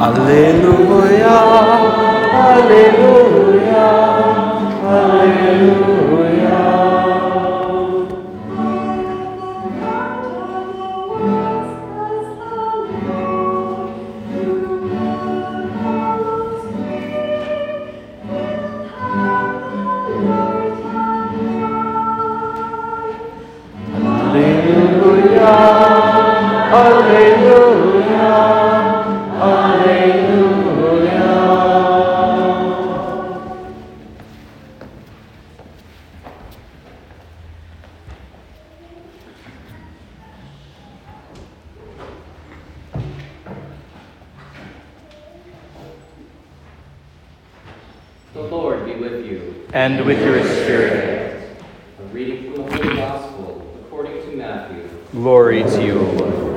Alleluia, Alleluia, with you. And with your spirit, A reading from the Holy Gospel according to Matthew. glory to you, O Lord.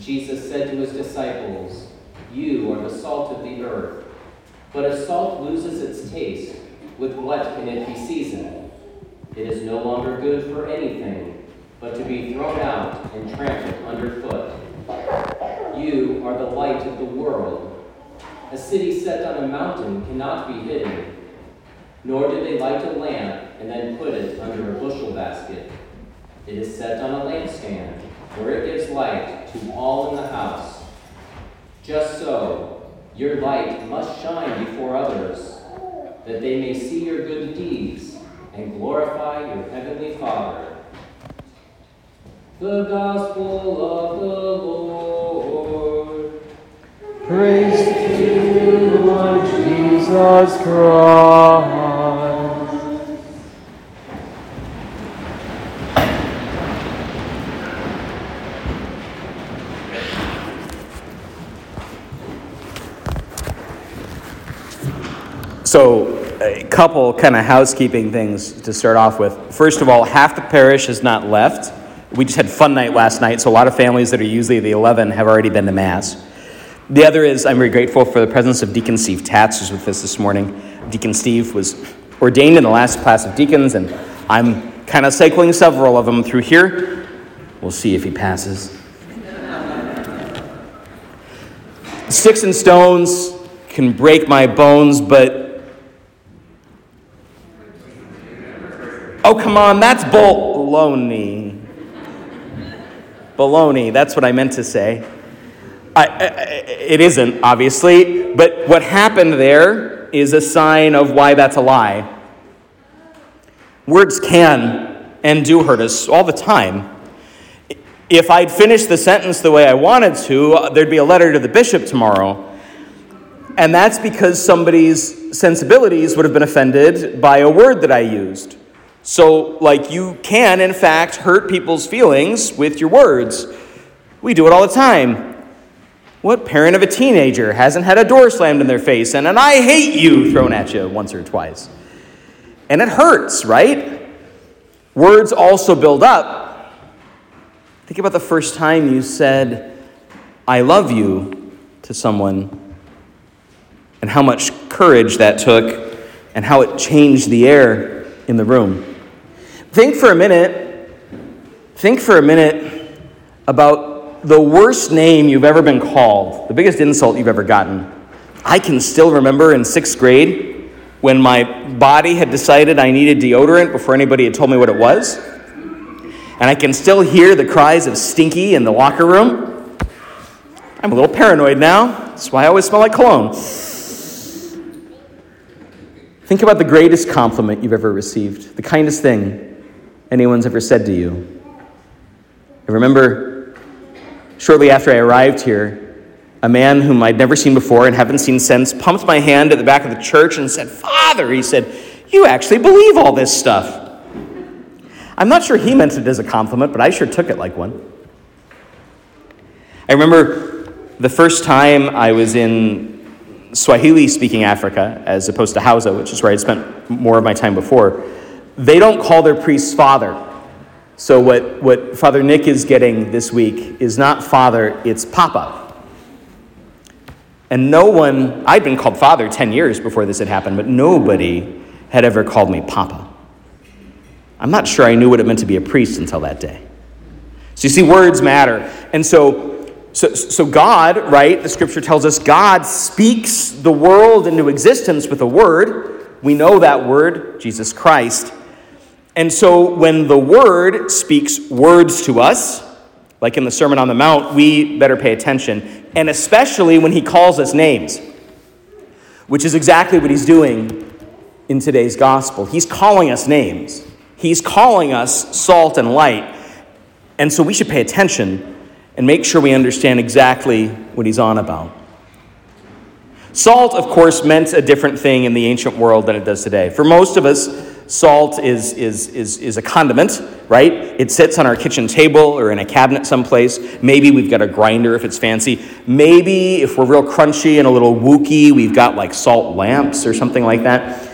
Jesus said to his disciples, You are the salt of the earth. But if salt loses its taste, with what can it be seasoned? It is no longer good for anything, but to be thrown out and trampled underfoot. You are the light of the world. A city set on a mountain cannot be hidden. Nor do they light a lamp and then put it under a bushel basket. It is set on a lampstand, where it gives light to all in the house. Just so, your light must shine before others, that they may see your good deeds and glorify your heavenly Father. The Gospel of the Lord. Praise Jesus Christ. So, a couple kind of housekeeping things to start off with. First of all, half the parish is not left. We just had fun night last night, so a lot of families that are usually the 11 have already been to Mass. The other is I'm very grateful for the presence of Deacon Steve Tatz, who's with us this morning. Deacon Steve was ordained in the last class of deacons, and I'm kind of cycling several of them through here. We'll see if he passes. Sticks and stones can break my bones, but Oh, come on, that's baloney. Baloney, that's what I meant to say. I, I, it isn't, obviously, but what happened there is a sign of why that's a lie. Words can and do hurt us all the time. If I'd finished the sentence the way I wanted to, there'd be a letter to the bishop tomorrow. And that's because somebody's sensibilities would have been offended by a word that I used. So, like, you can, in fact, hurt people's feelings with your words. We do it all the time. What parent of a teenager hasn't had a door slammed in their face and an I hate you thrown at you once or twice? And it hurts, right? Words also build up. Think about the first time you said, I love you to someone, and how much courage that took, and how it changed the air in the room. Think for a minute, think for a minute about the worst name you've ever been called, the biggest insult you've ever gotten. I can still remember in sixth grade when my body had decided I needed deodorant before anybody had told me what it was. And I can still hear the cries of Stinky in the locker room. I'm a little paranoid now. That's why I always smell like cologne. Think about the greatest compliment you've ever received, the kindest thing anyone's ever said to you. I remember shortly after I arrived here, a man whom I'd never seen before and haven't seen since pumped my hand at the back of the church and said, Father, he said, you actually believe all this stuff. I'm not sure he meant it as a compliment, but I sure took it like one. I remember the first time I was in Swahili speaking Africa, as opposed to Hausa, which is where I'd spent more of my time before, they don't call their priests father. So, what, what Father Nick is getting this week is not father, it's papa. And no one, I'd been called father 10 years before this had happened, but nobody had ever called me papa. I'm not sure I knew what it meant to be a priest until that day. So you see, words matter. And so, so, so God, right, the scripture tells us God speaks the world into existence with a word. We know that word, Jesus Christ. And so when the word speaks words to us, like in the Sermon on the Mount, we better pay attention. And especially when he calls us names, which is exactly what he's doing in today's gospel. He's calling us names, he's calling us salt and light. And so we should pay attention and make sure we understand exactly what he's on about. Salt, of course, meant a different thing in the ancient world than it does today. For most of us, salt is, is, is, is a condiment, right? It sits on our kitchen table or in a cabinet someplace. Maybe we've got a grinder if it's fancy. Maybe if we're real crunchy and a little wooky, we've got like salt lamps or something like that.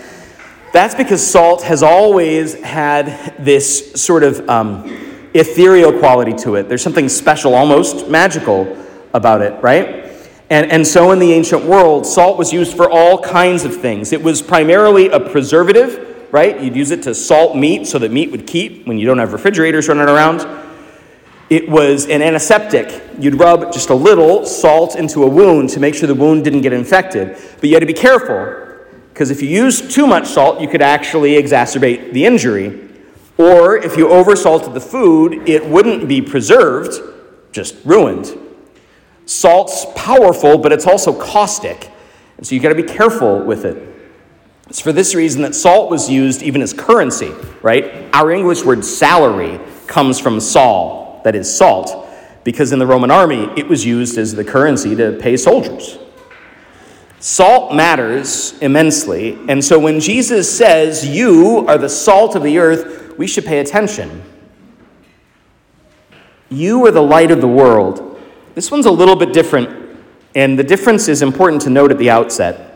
That's because salt has always had this sort of um, ethereal quality to it. There's something special, almost magical about it, right? And, and so in the ancient world, salt was used for all kinds of things. It was primarily a preservative, right? You'd use it to salt meat so that meat would keep when you don't have refrigerators running around. It was an antiseptic. You'd rub just a little salt into a wound to make sure the wound didn't get infected. But you had to be careful because if you used too much salt, you could actually exacerbate the injury. Or if you oversalted the food, it wouldn't be preserved, just ruined. Salt's powerful, but it's also caustic. And so you've got to be careful with it. It's for this reason that salt was used even as currency, right? Our English word salary comes from sol, that is salt, because in the Roman army it was used as the currency to pay soldiers. Salt matters immensely, and so when Jesus says, You are the salt of the earth, we should pay attention. You are the light of the world. This one's a little bit different, and the difference is important to note at the outset.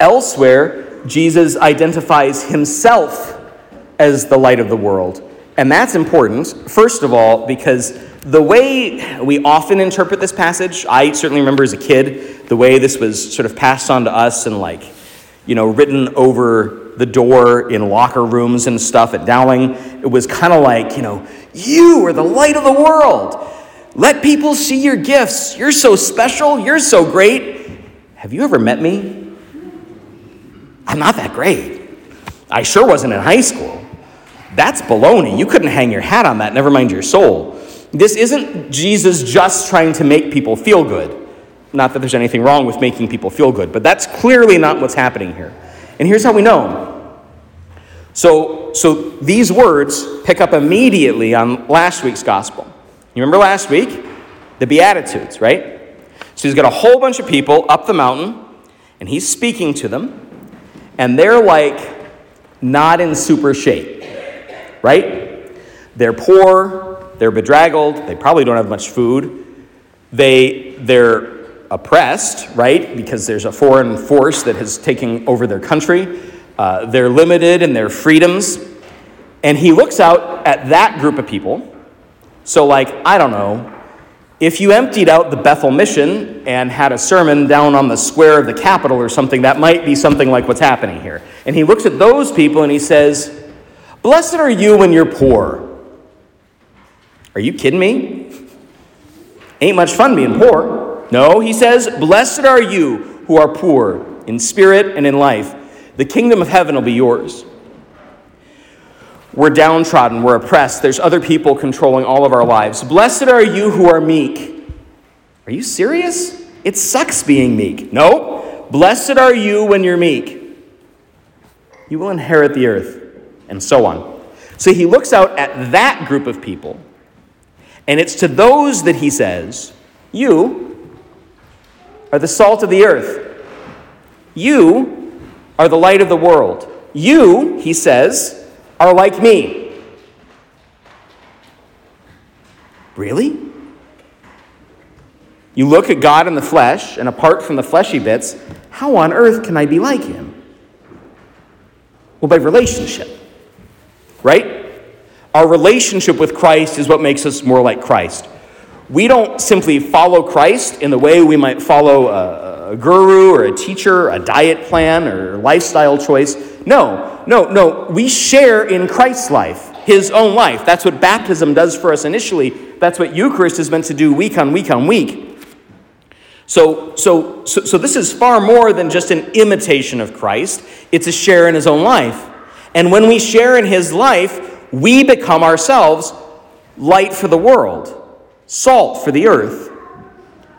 Elsewhere, Jesus identifies himself as the light of the world. And that's important, first of all, because the way we often interpret this passage, I certainly remember as a kid, the way this was sort of passed on to us and like, you know, written over the door in locker rooms and stuff at Dowling. It was kind of like, you know, you are the light of the world. Let people see your gifts. You're so special. You're so great. Have you ever met me? I'm not that great. I sure wasn't in high school. That's baloney. You couldn't hang your hat on that, never mind your soul. This isn't Jesus just trying to make people feel good. Not that there's anything wrong with making people feel good, but that's clearly not what's happening here. And here's how we know. So, so these words pick up immediately on last week's gospel. You remember last week? The Beatitudes, right? So he's got a whole bunch of people up the mountain, and he's speaking to them, and they're like not in super shape, right? They're poor, they're bedraggled, they probably don't have much food. They, they're oppressed, right? Because there's a foreign force that has taken over their country. Uh, they're limited in their freedoms. And he looks out at that group of people. So, like, I don't know, if you emptied out the Bethel Mission and had a sermon down on the square of the Capitol or something, that might be something like what's happening here. And he looks at those people and he says, Blessed are you when you're poor. Are you kidding me? Ain't much fun being poor. No, he says, Blessed are you who are poor in spirit and in life. The kingdom of heaven will be yours. We're downtrodden, we're oppressed. There's other people controlling all of our lives. Blessed are you who are meek. Are you serious? It sucks being meek. No. Blessed are you when you're meek. You will inherit the earth, and so on. So he looks out at that group of people, and it's to those that he says, You are the salt of the earth. You are the light of the world. You, he says, are like me. Really? You look at God in the flesh, and apart from the fleshy bits, how on earth can I be like him? Well, by relationship, right? Our relationship with Christ is what makes us more like Christ. We don't simply follow Christ in the way we might follow a, a guru or a teacher, a diet plan or lifestyle choice. No, no, no. We share in Christ's life. his own life. That's what baptism does for us initially. That's what Eucharist is meant to do week on week on week. So, so, so, so this is far more than just an imitation of Christ, it's a share in his own life. And when we share in his life, we become ourselves light for the world, salt for the earth.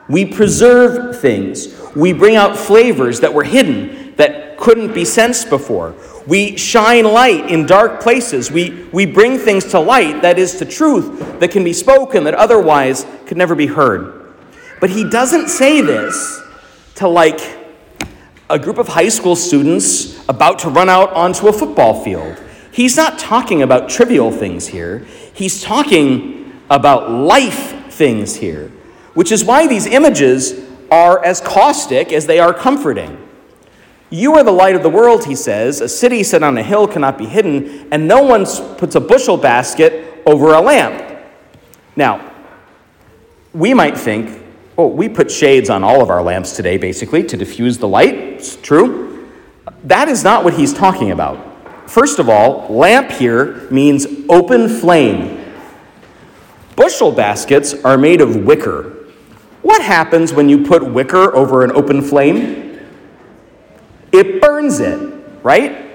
We preserve things. We bring out flavors that were hidden, that couldn't be sensed before. We shine light in dark places. We, we bring things to light, that is, to truth, that can be spoken, that otherwise could never be heard. But he doesn't say this to like a group of high school students about to run out onto a football field. He's not talking about trivial things here. He's talking about life things here, which is why these images are as caustic as they are comforting. You are the light of the world, he says. A city set on a hill cannot be hidden, and no one puts a bushel basket over a lamp. Now, we might think, oh, we put shades on all of our lamps today, basically, to diffuse the light. It's true. That is not what he's talking about. First of all, lamp here means open flame. Bushel baskets are made of wicker. What happens when you put wicker over an open flame? It burns it, right?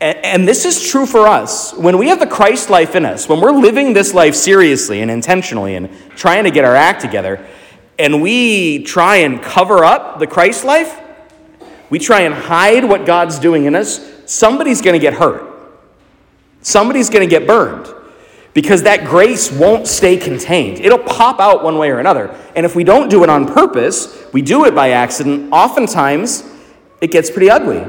And, this is true for us. When we have the Christ life in us, when we're living this life seriously and intentionally and trying to get our act together, and we try and cover up the Christ life, we try and hide what God's doing in us, somebody's going to get hurt. Somebody's going to get burned because that grace won't stay contained. It'll pop out one way or another. And if we don't do it on purpose, we do it by accident, oftentimes it gets pretty ugly.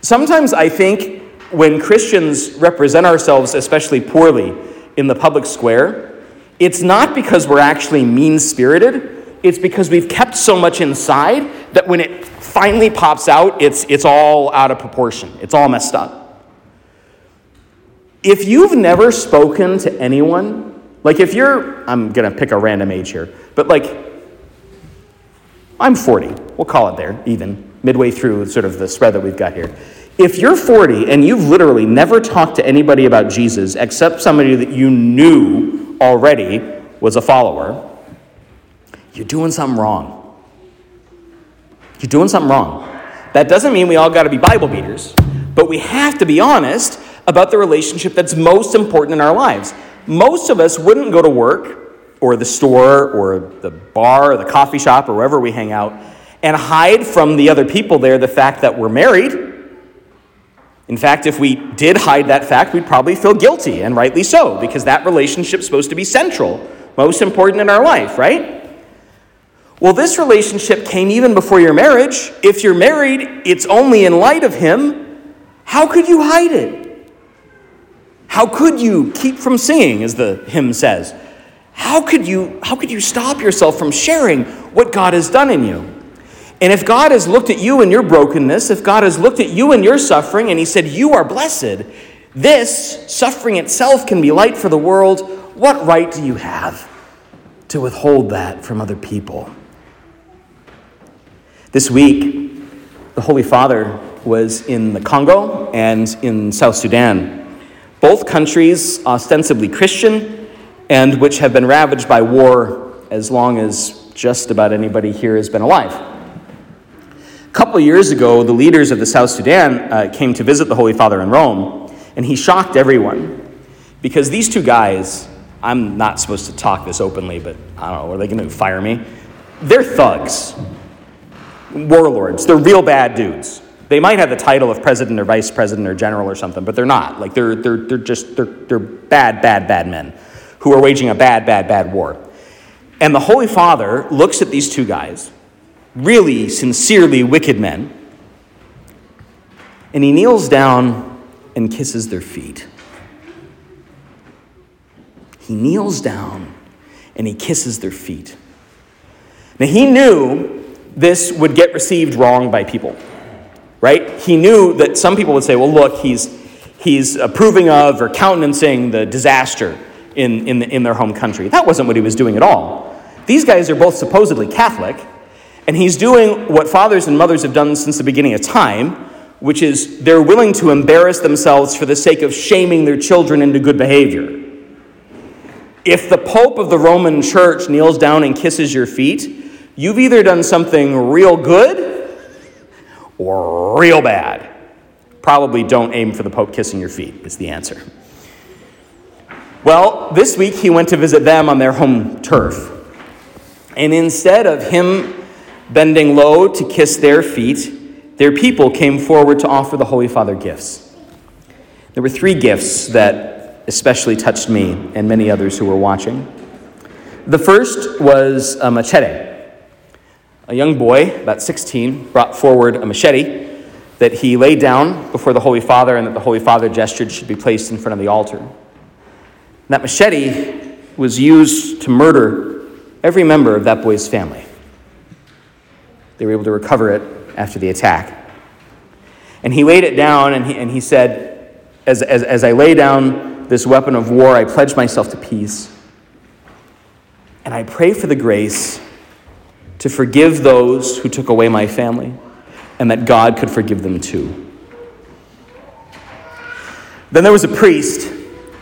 Sometimes I think when Christians represent ourselves especially poorly in the public square, it's not because we're actually mean spirited, it's because we've kept so much inside that when it finally pops out, it's, it's all out of proportion, it's all messed up. If you've never spoken to anyone, like if you're, I'm gonna pick a random age here, but like, I'm 40, we'll call it there, even midway through sort of the spread that we've got here. If you're 40 and you've literally never talked to anybody about Jesus except somebody that you knew already was a follower, you're doing something wrong. You're doing something wrong. That doesn't mean we all got to be Bible beaters, but we have to be honest about the relationship that's most important in our lives. Most of us wouldn't go to work or the store or the bar or the coffee shop or wherever we hang out and hide from the other people there the fact that we're married. In fact, if we did hide that fact, we'd probably feel guilty, and rightly so, because that relationship's supposed to be central, most important in our life, right? Well, this relationship came even before your marriage. If you're married, it's only in light of him. How could you hide it? How could you keep from singing, as the hymn says? How could you, how could you stop yourself from sharing what God has done in you? And if God has looked at you in your brokenness, if God has looked at you in your suffering and He said, You are blessed, this suffering itself can be light for the world, what right do you have to withhold that from other people? This week, the Holy Father was in the Congo and in South Sudan, both countries ostensibly Christian and which have been ravaged by war as long as just about anybody here has been alive. A couple years ago, the leaders of the South Sudan uh, came to visit the Holy Father in Rome, and he shocked everyone because these two guys, I'm not supposed to talk this openly, but I don't know, are they going to fire me? They're thugs, warlords. They're real bad dudes. They might have the title of president or vice president or general or something, but they're not. Like they're, they're, they're just they're, they're bad, bad, bad men who are waging a bad, bad, bad war. And the Holy Father looks at these two guys really sincerely wicked men. And he kneels down and kisses their feet. He kneels down and he kisses their feet. Now, he knew this would get received wrong by people, right? He knew that some people would say, well, look, he's, he's approving of or countenancing the disaster in, in, the, in their home country. That wasn't what he was doing at all. These guys are both supposedly Catholic, and he's doing what fathers and mothers have done since the beginning of time, which is they're willing to embarrass themselves for the sake of shaming their children into good behavior. If the Pope of the Roman Church kneels down and kisses your feet, you've either done something real good or real bad. Probably don't aim for the Pope kissing your feet, is the answer. Well, this week he went to visit them on their home turf. And instead of him bending low to kiss their feet, their people came forward to offer the Holy Father gifts. There were three gifts that especially touched me and many others who were watching. The first was a machete. A young boy, about 16, brought forward a machete that he laid down before the Holy Father and that the Holy Father gestured should be placed in front of the altar. That machete was used to murder every member of that boy's family. They were able to recover it after the attack. And he laid it down and he, and he said, as, as, as I lay down this weapon of war, I pledge myself to peace. And I pray for the grace to forgive those who took away my family and that God could forgive them too. Then there was a priest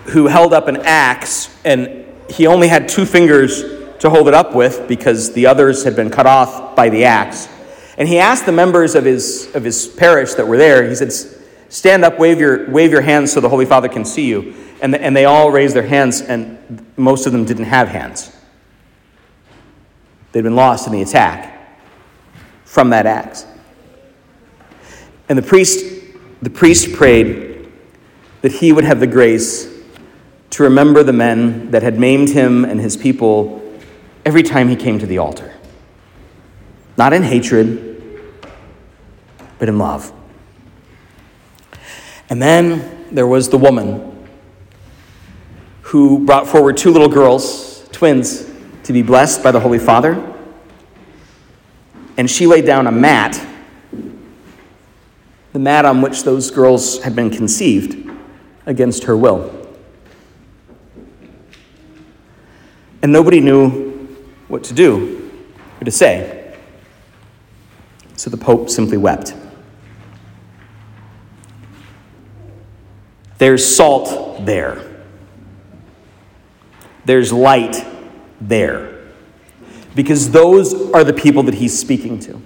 who held up an axe, and he only had two fingers to hold it up with because the others had been cut off by the axe. And he asked the members of his, of his parish that were there, he said, Stand up, wave your, wave your hands so the Holy Father can see you. And, the, and they all raised their hands, and most of them didn't have hands. They'd been lost in the attack from that axe. And the priest, the priest prayed that he would have the grace to remember the men that had maimed him and his people every time he came to the altar. Not in hatred, but in love. And then there was the woman who brought forward two little girls, twins, to be blessed by the Holy Father. And she laid down a mat, the mat on which those girls had been conceived against her will. And nobody knew what to do or to say. So the Pope simply wept. There's salt there. There's light there. Because those are the people that he's speaking to.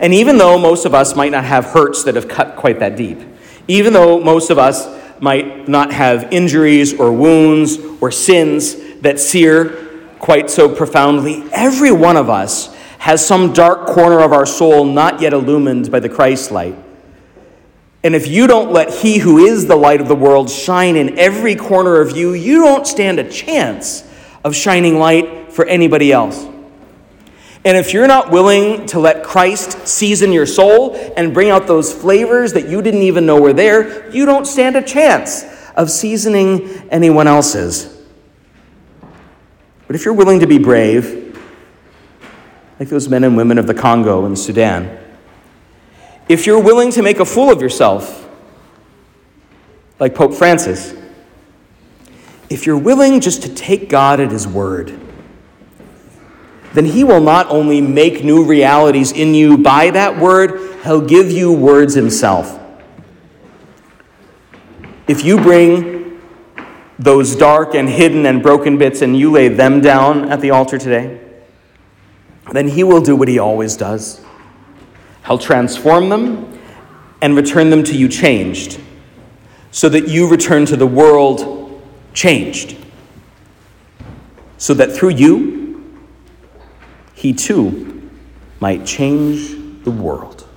And even though most of us might not have hurts that have cut quite that deep, even though most of us might not have injuries or wounds or sins that sear quite so profoundly, every one of us has some dark corner of our soul not yet illumined by the Christ light. And if you don't let He who is the light of the world shine in every corner of you, you don't stand a chance of shining light for anybody else. And if you're not willing to let Christ season your soul and bring out those flavors that you didn't even know were there, you don't stand a chance of seasoning anyone else's. But if you're willing to be brave, like those men and women of the Congo and Sudan, if you're willing to make a fool of yourself, like Pope Francis, if you're willing just to take God at His word, then He will not only make new realities in you by that word, He'll give you words Himself. If you bring those dark and hidden and broken bits and you lay them down at the altar today, then He will do what He always does. He'll transform them and return them to you changed, so that you return to the world changed, so that through you, He too might change the world.